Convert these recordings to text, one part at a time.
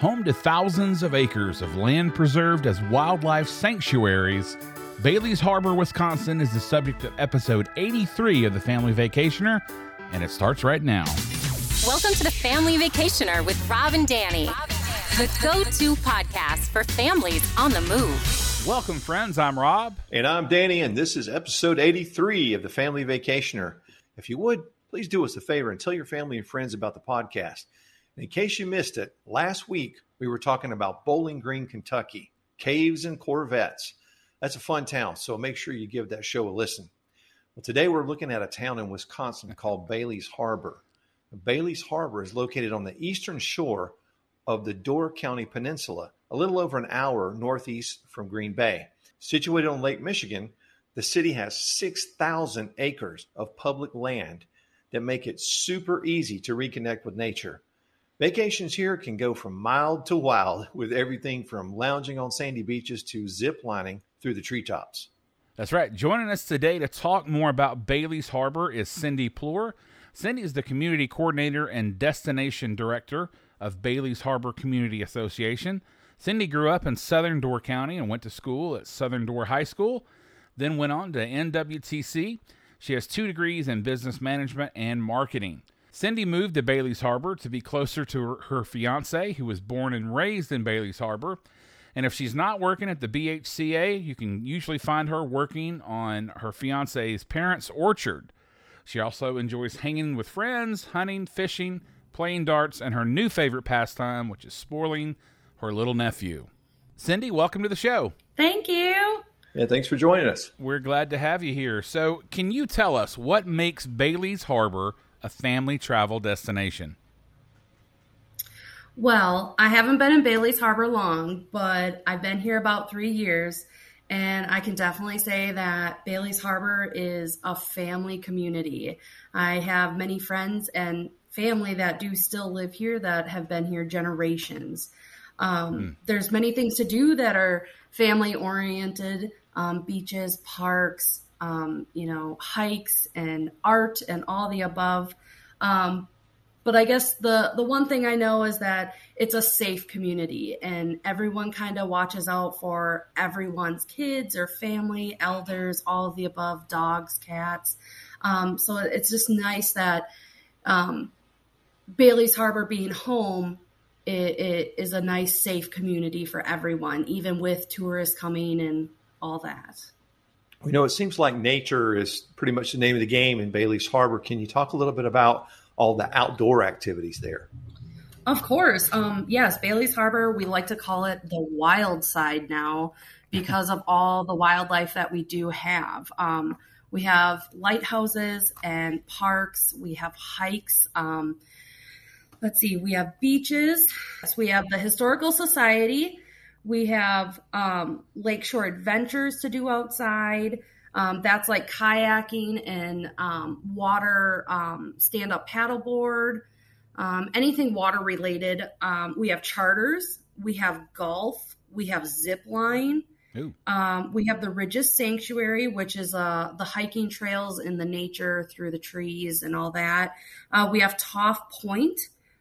Home to thousands of acres of land preserved as wildlife sanctuaries, Bailey's Harbor, Wisconsin is the subject of episode 83 of The Family Vacationer, and it starts right now. Welcome to The Family Vacationer with Rob and Danny, the go to podcast for families on the move. Welcome, friends. I'm Rob. And I'm Danny, and this is episode 83 of The Family Vacationer. If you would, please do us a favor and tell your family and friends about the podcast. In case you missed it, last week we were talking about Bowling Green, Kentucky, caves and Corvettes. That's a fun town, so make sure you give that show a listen. Well, today we're looking at a town in Wisconsin called Bailey's Harbor. Bailey's Harbor is located on the eastern shore of the Door County Peninsula, a little over an hour northeast from Green Bay. Situated on Lake Michigan, the city has 6,000 acres of public land that make it super easy to reconnect with nature. Vacations here can go from mild to wild with everything from lounging on sandy beaches to zip lining through the treetops. That's right. Joining us today to talk more about Bailey's Harbor is Cindy Plure. Cindy is the community coordinator and destination director of Bailey's Harbor Community Association. Cindy grew up in Southern Door County and went to school at Southern Door High School, then went on to NWTC. She has two degrees in business management and marketing. Cindy moved to Bailey's Harbor to be closer to her, her fiance, who was born and raised in Bailey's Harbor. And if she's not working at the BHCA, you can usually find her working on her fiance's parents' orchard. She also enjoys hanging with friends, hunting, fishing, playing darts, and her new favorite pastime, which is spoiling her little nephew. Cindy, welcome to the show. Thank you. Yeah, thanks for joining us. We're glad to have you here. So, can you tell us what makes Bailey's Harbor a family travel destination? Well, I haven't been in Bailey's Harbor long, but I've been here about three years, and I can definitely say that Bailey's Harbor is a family community. I have many friends and family that do still live here that have been here generations. Um, mm. There's many things to do that are family oriented um, beaches, parks, um, you know, hikes and art and all the above. Um, but I guess the the one thing I know is that it's a safe community and everyone kind of watches out for everyone's kids or family, elders, all of the above, dogs, cats. Um, so it's just nice that um, Bailey's Harbor being home it, it is a nice, safe community for everyone, even with tourists coming and all that. We know it seems like nature is pretty much the name of the game in Bailey's Harbor. Can you talk a little bit about all the outdoor activities there? Of course. Um, yes, Bailey's Harbor, we like to call it the wild side now because of all the wildlife that we do have. Um, we have lighthouses and parks, we have hikes. Um, let's see, we have beaches, we have the Historical Society, we have um, Lakeshore Adventures to do outside. Um, that's like kayaking and um, water um, stand up paddleboard, um, anything water related. Um, we have charters, we have golf, we have zip line. Um, we have the Ridges Sanctuary, which is uh, the hiking trails in the nature through the trees and all that. Uh, we have Toft Point.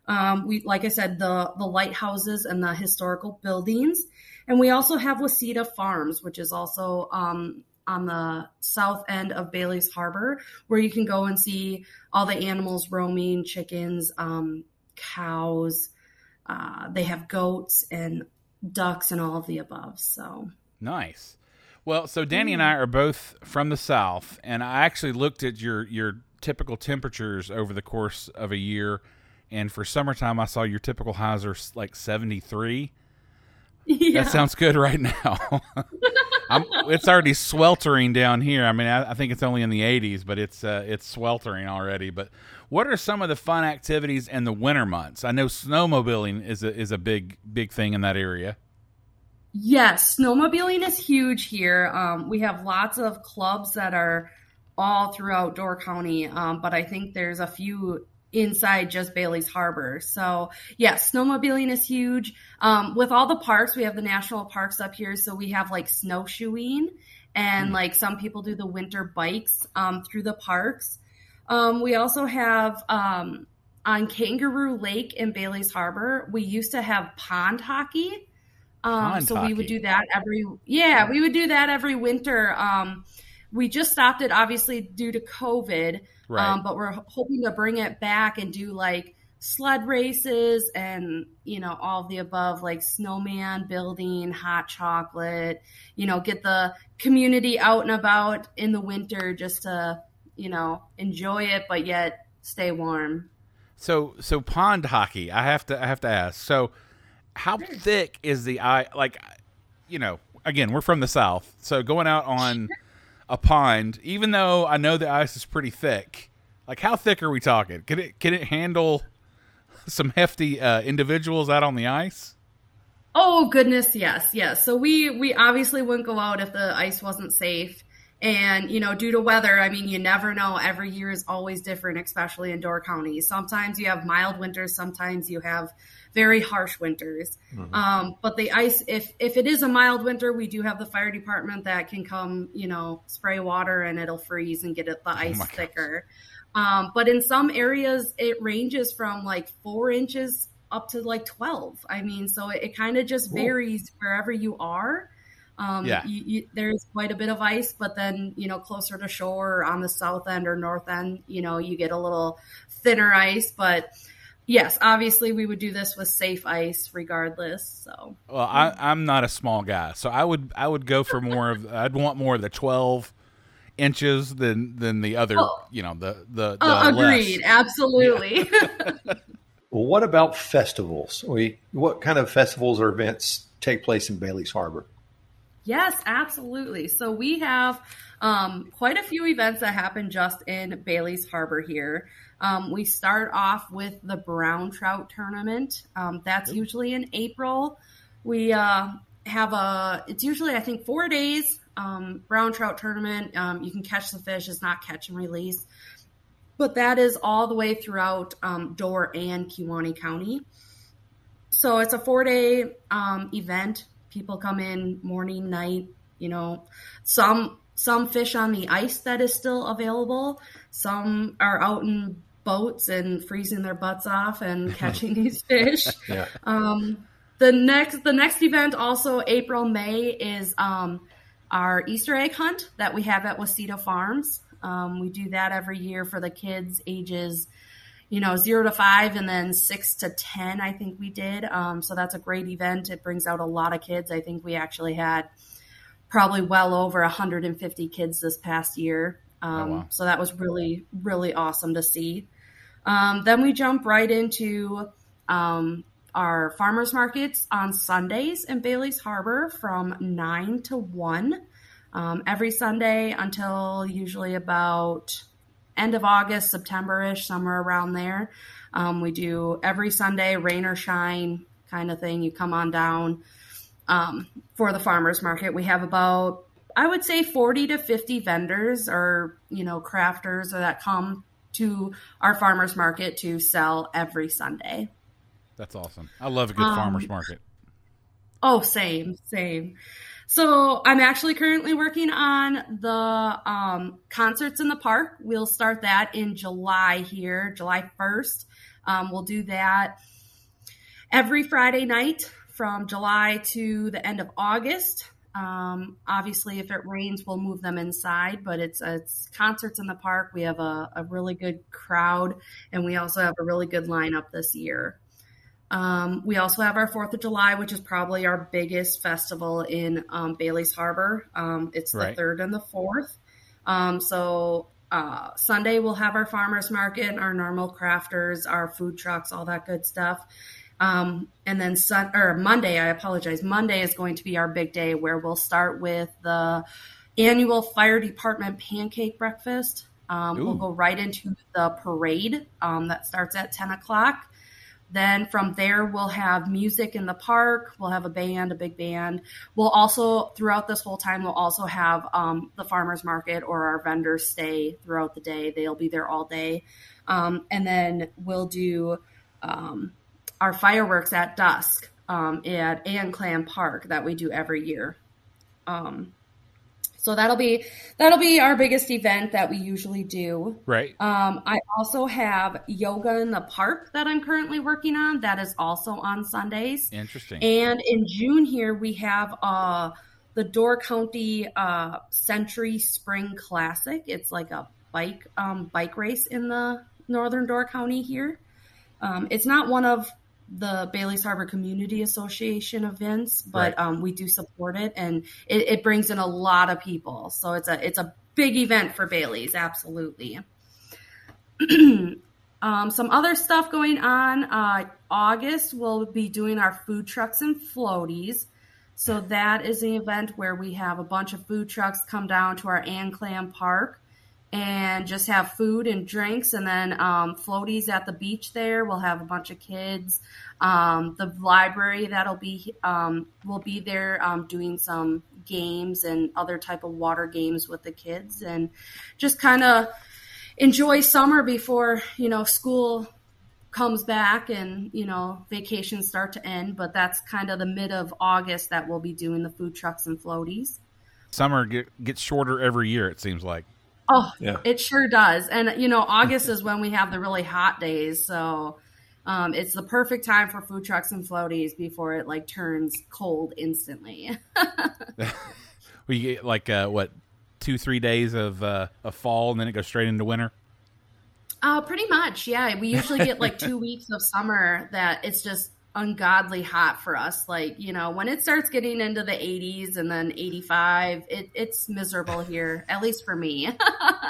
Um, we, like I said, the the lighthouses and the historical buildings, and we also have Waseda Farms, which is also um, on the south end of Bailey's Harbor, where you can go and see all the animals roaming, chickens, um, cows. Uh, they have goats and ducks and all of the above. So nice. Well, so Danny and I are both from the south, and I actually looked at your your typical temperatures over the course of a year, and for summertime, I saw your typical highs are like seventy three. Yeah. That sounds good right now. it's already sweltering down here. I mean, I, I, think it's only in the 80s, but it's uh, it's sweltering already. But what are some of the fun activities in the winter months? I know snowmobiling is a, is a big big thing in that area. Yes, snowmobiling is huge here. Um, we have lots of clubs that are all throughout Door County, um, but I think there's a few inside just Bailey's Harbor. So yeah, snowmobiling is huge. Um, with all the parks, we have the national parks up here. So we have like snowshoeing and mm. like some people do the winter bikes, um, through the parks. Um, we also have, um, on Kangaroo Lake in Bailey's Harbor, we used to have pond hockey. Um, Pond so we would do that every yeah, we would do that every winter. We just stopped it obviously due to COVID, Right. um, but we're hoping to bring it back and do like sled races and you know all of the above like snowman building hot chocolate you know get the community out and about in the winter just to you know enjoy it but yet stay warm So so pond hockey. I have to I have to ask. So how thick is the eye? Like, you know, again, we're from the south, so going out on a pond, even though I know the ice is pretty thick, like how thick are we talking? Can it can it handle some hefty uh, individuals out on the ice? Oh goodness, yes, yes. So we we obviously wouldn't go out if the ice wasn't safe. And you know, due to weather, I mean, you never know. Every year is always different, especially in Door County. Sometimes you have mild winters, sometimes you have very harsh winters. Um, but the ice, if if it is a mild winter, we do have the fire department that can come, you know, spray water and it'll freeze and get it the ice my gosh. thicker. Um, but in some areas, it ranges from like four inches up to like 12. I mean, so it, it kind of just varies wherever you are. Um, Yeah. you, you, there's quite a bit of ice, but then, you know, closer to shore on the south end or north end, you know, you get a little thinner ice. But yes, obviously we would do this with safe ice regardless. So, Well, I, I'm not a small guy, so I would I would go for more of I'd want more of the twelve inches than than the other. Oh. You know the the, the uh, less. agreed. Absolutely. Well, what about festivals? We what kind of festivals or events take place in Bailey's Harbor? Yes, absolutely. So we have um, quite a few events that happen just in Bailey's Harbor here. Um, we start off with the brown trout tournament. Um, that's usually in April. We uh, have a, it's usually, I think, four days um, brown trout tournament. Um, you can catch the fish, it's not catch and release. But that is all the way throughout um, Door and Kewaunee County. So it's a four day um, event. People come in morning, night. You know, some some fish on the ice that is still available. Some are out in boats and freezing their butts off and catching these fish. Yeah. Um, the next the next event also April May is um, our Easter egg hunt that we have at Waseda Farms. Um, we do that every year for the kids ages you know, zero to five and then six to 10, I think we did. Um, so that's a great event. It brings out a lot of kids. I think we actually had probably well over 150 kids this past year. Um, wow. So that was really, really awesome to see. Um, then we jump right into um, our farmers markets on Sundays in Bailey's Harbor from 9 to 1 um, every Sunday until usually about end of August, September ish, somewhere around there. Um, we do every Sunday, rain or shine kind of thing. You come on down um, for the farmers market. We have about, I would say, 40 to 50 vendors or, you know, crafters that come to our farmers market to sell every Sunday. That's awesome. I love a good Um, farmers market. Oh, same, same. So I'm actually currently working on the um, concerts in the park. We'll start that in July here, July 1st. Um, we'll do that every Friday night from July to the end of August. Um, obviously, if it rains, we'll move them inside, but it's it's concerts in the park. We have a, a really good crowd, and we also have a really good lineup this year. Um, we also have our Fourth of July, which is probably our biggest festival in um, Bailey's Harbor. Um, it's the Right. third and the fourth. Um, so uh, Sunday we'll have our farmers market, our normal crafters, our food trucks, all that good stuff. Um, and then sun or Monday, I apologize. Monday is going to be our big day where we'll start with the annual fire department pancake breakfast. Um, we'll go right into the parade um, that starts at 10 o'clock. Then from there, we'll have music in the park. We'll have a band, a big band. We'll also, throughout this whole time, we'll also have um, the farmers market or our vendors stay throughout the day. They'll be there all day. Um, and then we'll do um, our fireworks at dusk um, at Anclam Park that we do every year. Um, so So that'll be that'll be our biggest event that we usually do. Right. Um, I also have yoga in the park that I'm currently working on. That is also on Sundays. Interesting. And in June here we have uh, the Door County uh, Century Spring Classic. It's like a bike um, bike race in the northern Door County here. Um, it's not one of the Bailey's Harbor Community Association events, but Right. um, we do support it, and it, it brings in a lot of people. So it's a it's a big event for Bailey's, absolutely. um, some other stuff going on. Uh, August, we'll be doing our food trucks and floaties. So that is an event where we have a bunch of food trucks come down to our Anclam Park and just have food and drinks and then um, floaties at the beach there we'll have a bunch of kids um, the library that'll be um, will be there um, doing some games and other type of water games with the kids and just kind of enjoy summer before you know school comes back and you know vacations start to end but that's kind of the mid of august that we'll be doing the food trucks and floaties Summer get, gets shorter every year. It seems like. Oh, Yeah. it sure does. And you know, August is when we have the really hot days, so um, it's the perfect time for food trucks and floaties before it like turns cold instantly. We get like uh, what two three days of uh, of fall and then it goes straight into winter. uh, pretty much, yeah. We usually get like two weeks of summer that it's just ungodly hot for us. Like you know, when it starts getting into the 80s and then 85, it, it's miserable here, at least for me.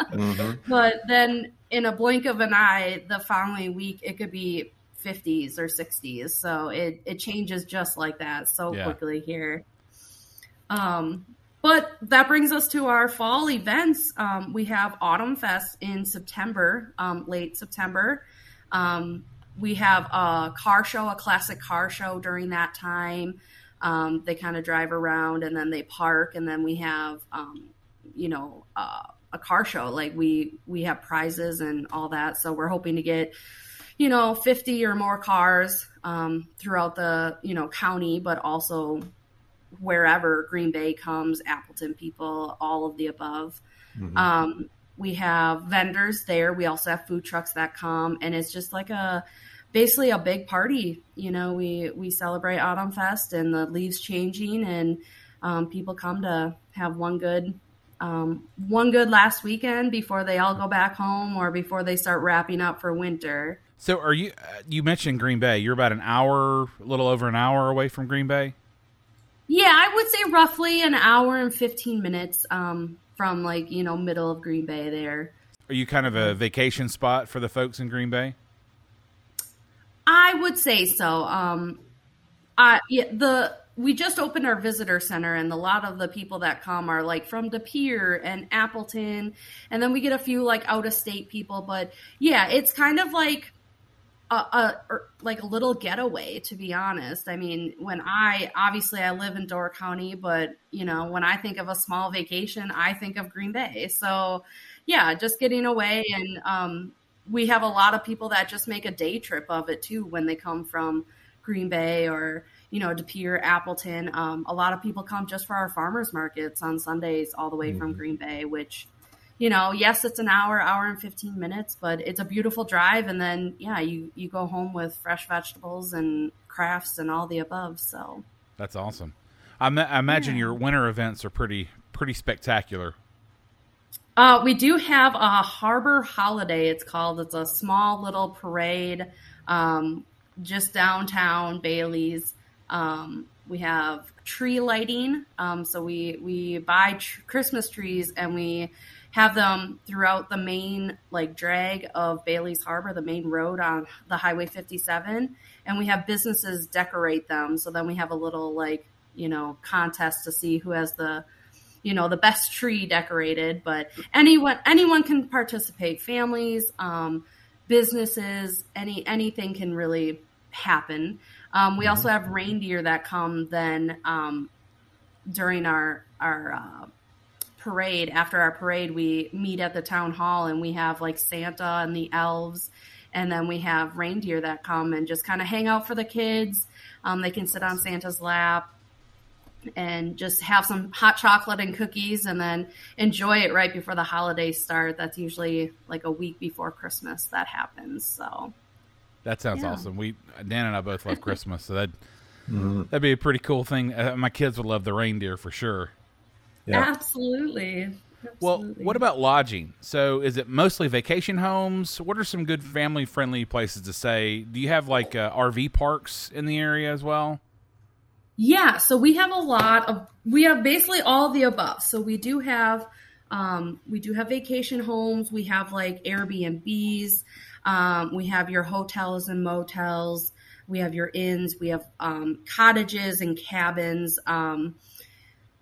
Mhm. But then in a blink of an eye, the following week it could be 50s or 60s. So it, it changes just like that so Yeah. quickly here. Um, but that brings us to our fall events. Um, we have Autumn Fest in September, um, late September. Um, we have a car show, a classic car show during that time. Um, they kind of drive around and then they park, and then we have, um, you know, uh, a car show. Like we we have prizes and all that. So we're hoping to get, you know, fifty or more cars um, throughout the you know county, but also wherever Green Bay comes, Appleton people, all of the above. Um, we have vendors there. We also have food trucks that come, and it's just like a basically a big party. You know, we we celebrate Autumn Fest and the leaves changing, and um, people come to have one good um, one good last weekend before they all go back home or before they start wrapping up for winter. So are you? Uh, you mentioned Green Bay. You're about an hour, a little over an hour away from Green Bay. Yeah, I would say roughly an hour and fifteen minutes um, from like you know middle of Green Bay there. Are you kind of a vacation spot for the folks in Green Bay? I would say so. Um, I yeah, the we just opened our visitor center, and a lot of the people that come are like from De Pere and Appleton, and then we get a few like out of state people. But yeah, it's kind of like a, a or like a little getaway, to be honest. I mean, when I obviously I live in Door County, but you know, when I think of a small vacation, I think of Green Bay. So yeah, just getting away and um, we have a lot of people that just make a day trip of it too when they come from Green Bay or you know De Pere, Appleton. Um, a lot of people come just for our farmers markets on Sundays all the way from Green Bay, which you know, yes, it's an hour, hour and fifteen minutes, but it's a beautiful drive. And then yeah, you you go home with fresh vegetables and crafts and all the above. So That's awesome. I, ma- I imagine your winter events are pretty pretty spectacular. Uh, we do have a harbor holiday. It's called. It's a small little parade, um, just downtown Bailey's. Um, we have tree lighting. Um, so we we buy tr- Christmas trees and we have them throughout the main like drag of Bailey's Harbor, the main road on the Highway 57, and we have businesses decorate them. So then we have a little like you know contest to see who has the you know the best tree decorated but anyone anyone can participate. Families um, businesses any anything can really happen. Um, we also have reindeer that come then um, during our our uh, parade. After our parade we meet at the town hall and we have like santa and the elves. And then we have reindeer that come and just kind of hang out for the kids. Um, they can sit on santa's lap and just have some hot chocolate and cookies and then enjoy it right before the holidays start. That's usually like a week before Christmas that happens. So that sounds yeah. awesome. We Dan and I both love Christmas, so that mm-hmm. that'd be a pretty cool thing. Uh, my kids would love the reindeer for sure. Yeah. Absolutely. Well, what about lodging? So, is it mostly vacation homes? What are some good family friendly places to say? Do you have like uh, RV parks in the area as well? Yeah, so we have a lot of we have basically all the above. So we do have um, we do have vacation homes. We have like Airbnbs. Um, we have your hotels and motels. We have your inns. We have um, cottages and cabins. Um,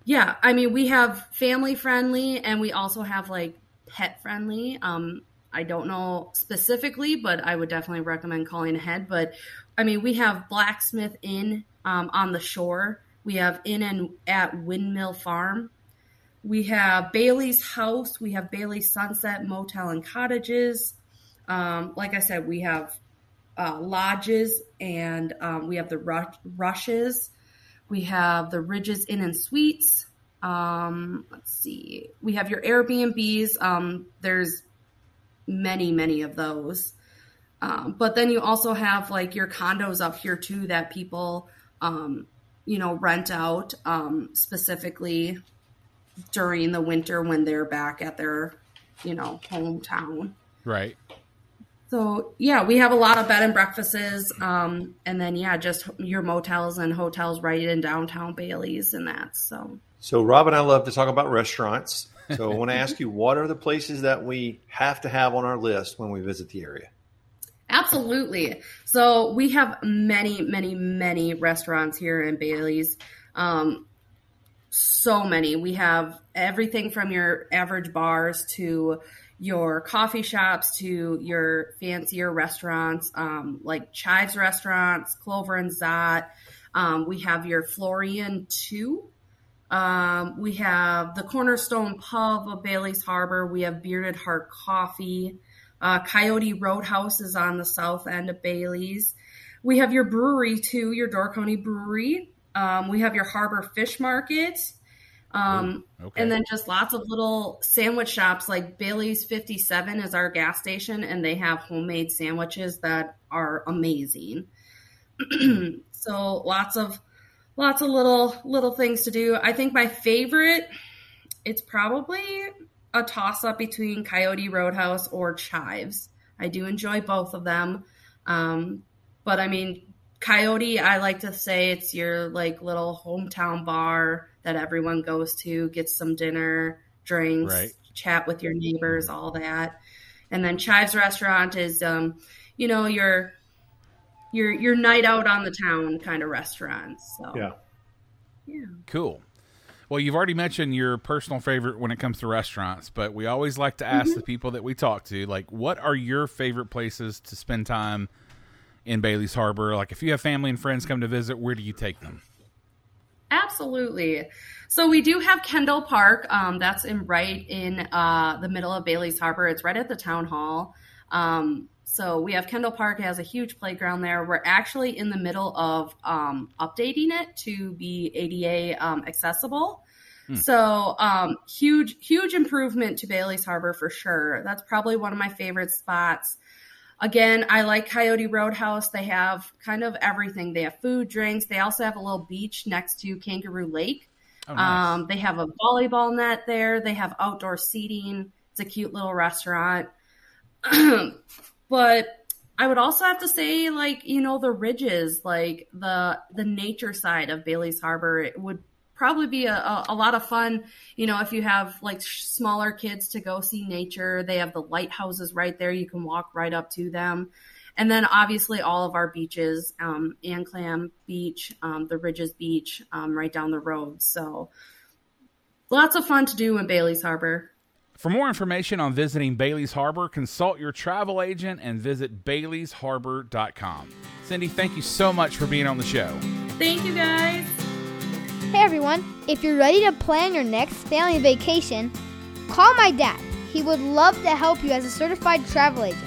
yeah, I mean we have family friendly, and we also have like pet friendly. Um, I don't know specifically, but I would definitely recommend calling ahead. But I mean, we have Blacksmith Inn um, on the shore. We have in and at Windmill Farm. We have Bailey's House. We have Bailey's Sunset Motel and Cottages. Um, like I said, we have uh, lodges and um, we have the rushes. We have the Ridges Inn and Suites. Um, let's see. We have your Airbnbs. Um, there's many, many of those. Um, but then you also have like your condos up here too that people um, you know, rent out um, specifically during the winter when they're back at their, you know, hometown. Right. So yeah, we have a lot of bed and breakfasts, um, and then yeah, just your motels and hotels right in downtown Bailey's and that. So. So Rob and I love to talk about restaurants. So I want to ask you, what are the places that we have to have on our list when we visit the area? Absolutely. So we have many, many, many restaurants here in Bailey's. Um, so many. We have everything from your average bars to your coffee shops to your fancier restaurants, um, like Chives restaurants, Clover and Zot. Um, we have your Florian 2. Um, we have the Cornerstone Pub of Bailey's Harbor. We have Bearded Heart Coffee. Uh, Coyote Roadhouse is on the south end of Bailey's. We have your brewery too, your Door County Brewery. Um, we have your Harbor Fish Market. Um, okay. And then just lots of little sandwich shops like Bailey's 57 is our gas station, and they have homemade sandwiches that are amazing. so lots of lots of little little things to do. I think my favorite, it's probably a toss up between Coyote Roadhouse or Chives. I do enjoy both of them. Um, but I mean, Coyote, I like to say it's your like little hometown bar that everyone goes to, gets some dinner, drinks, right. chat with your neighbors, all that. And then Chives Restaurant is, um, you know, your your your night out on the town kind of restaurant. So yeah, yeah, cool. Well, you've already mentioned your personal favorite when it comes to restaurants, but we always like to ask mm-hmm. the people that we talk to, like, what are your favorite places to spend time in Bailey's Harbor? Like, if you have family and friends come to visit, where do you take them? Absolutely. So we do have Kendall Park. Um, that's in right in uh, the middle of Bailey's Harbor. It's right at the town hall. Um, so we have Kendall Park has a huge playground there. We're actually in the middle of um, updating it to be ADA um, accessible. Hmm. So um, huge, huge improvement to Bailey's Harbor for sure. That's probably one of my favorite spots. Again, I like Coyote Roadhouse. They have kind of everything. They have food, drinks. They also have a little beach next to Kangaroo Lake. Oh, nice. um, they have a volleyball net there. They have outdoor seating. It's a cute little restaurant. But I would also have to say, like, you know, the ridges, like the the nature side of Bailey's Harbor, it would probably be a, a, a, lot of fun, you know, if you have like smaller kids to go see nature. They have the lighthouses right there. You can walk right up to them. And then obviously all of our beaches, um, Anclam Beach, um, the Ridges Beach, um, right down the road. So lots of fun to do in Bailey's Harbor. For more information on visiting Bailey's Harbor, consult your travel agent and visit baileysharbor.com. Cindy, thank you so much for being on the show. Thank you, guys. Hey, everyone. If you're ready to plan your next family vacation, call my dad. He would love to help you as a certified travel agent.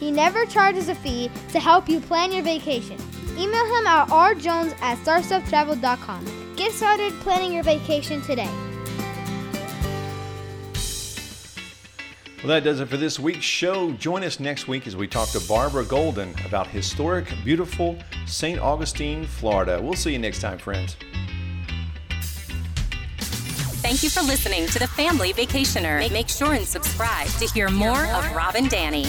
He never charges a fee to help you plan your vacation. Email him at rjones at starstufftravel.com. Get Get started planning your vacation today. Well, that does it for this week's show. Join us next week as we talk to Barbara Golden about historic, beautiful St. Augustine, Florida. We'll see you next time, friends. Thank you for listening to the Family Vacationer. Make sure and subscribe to hear more of Rob and Danny.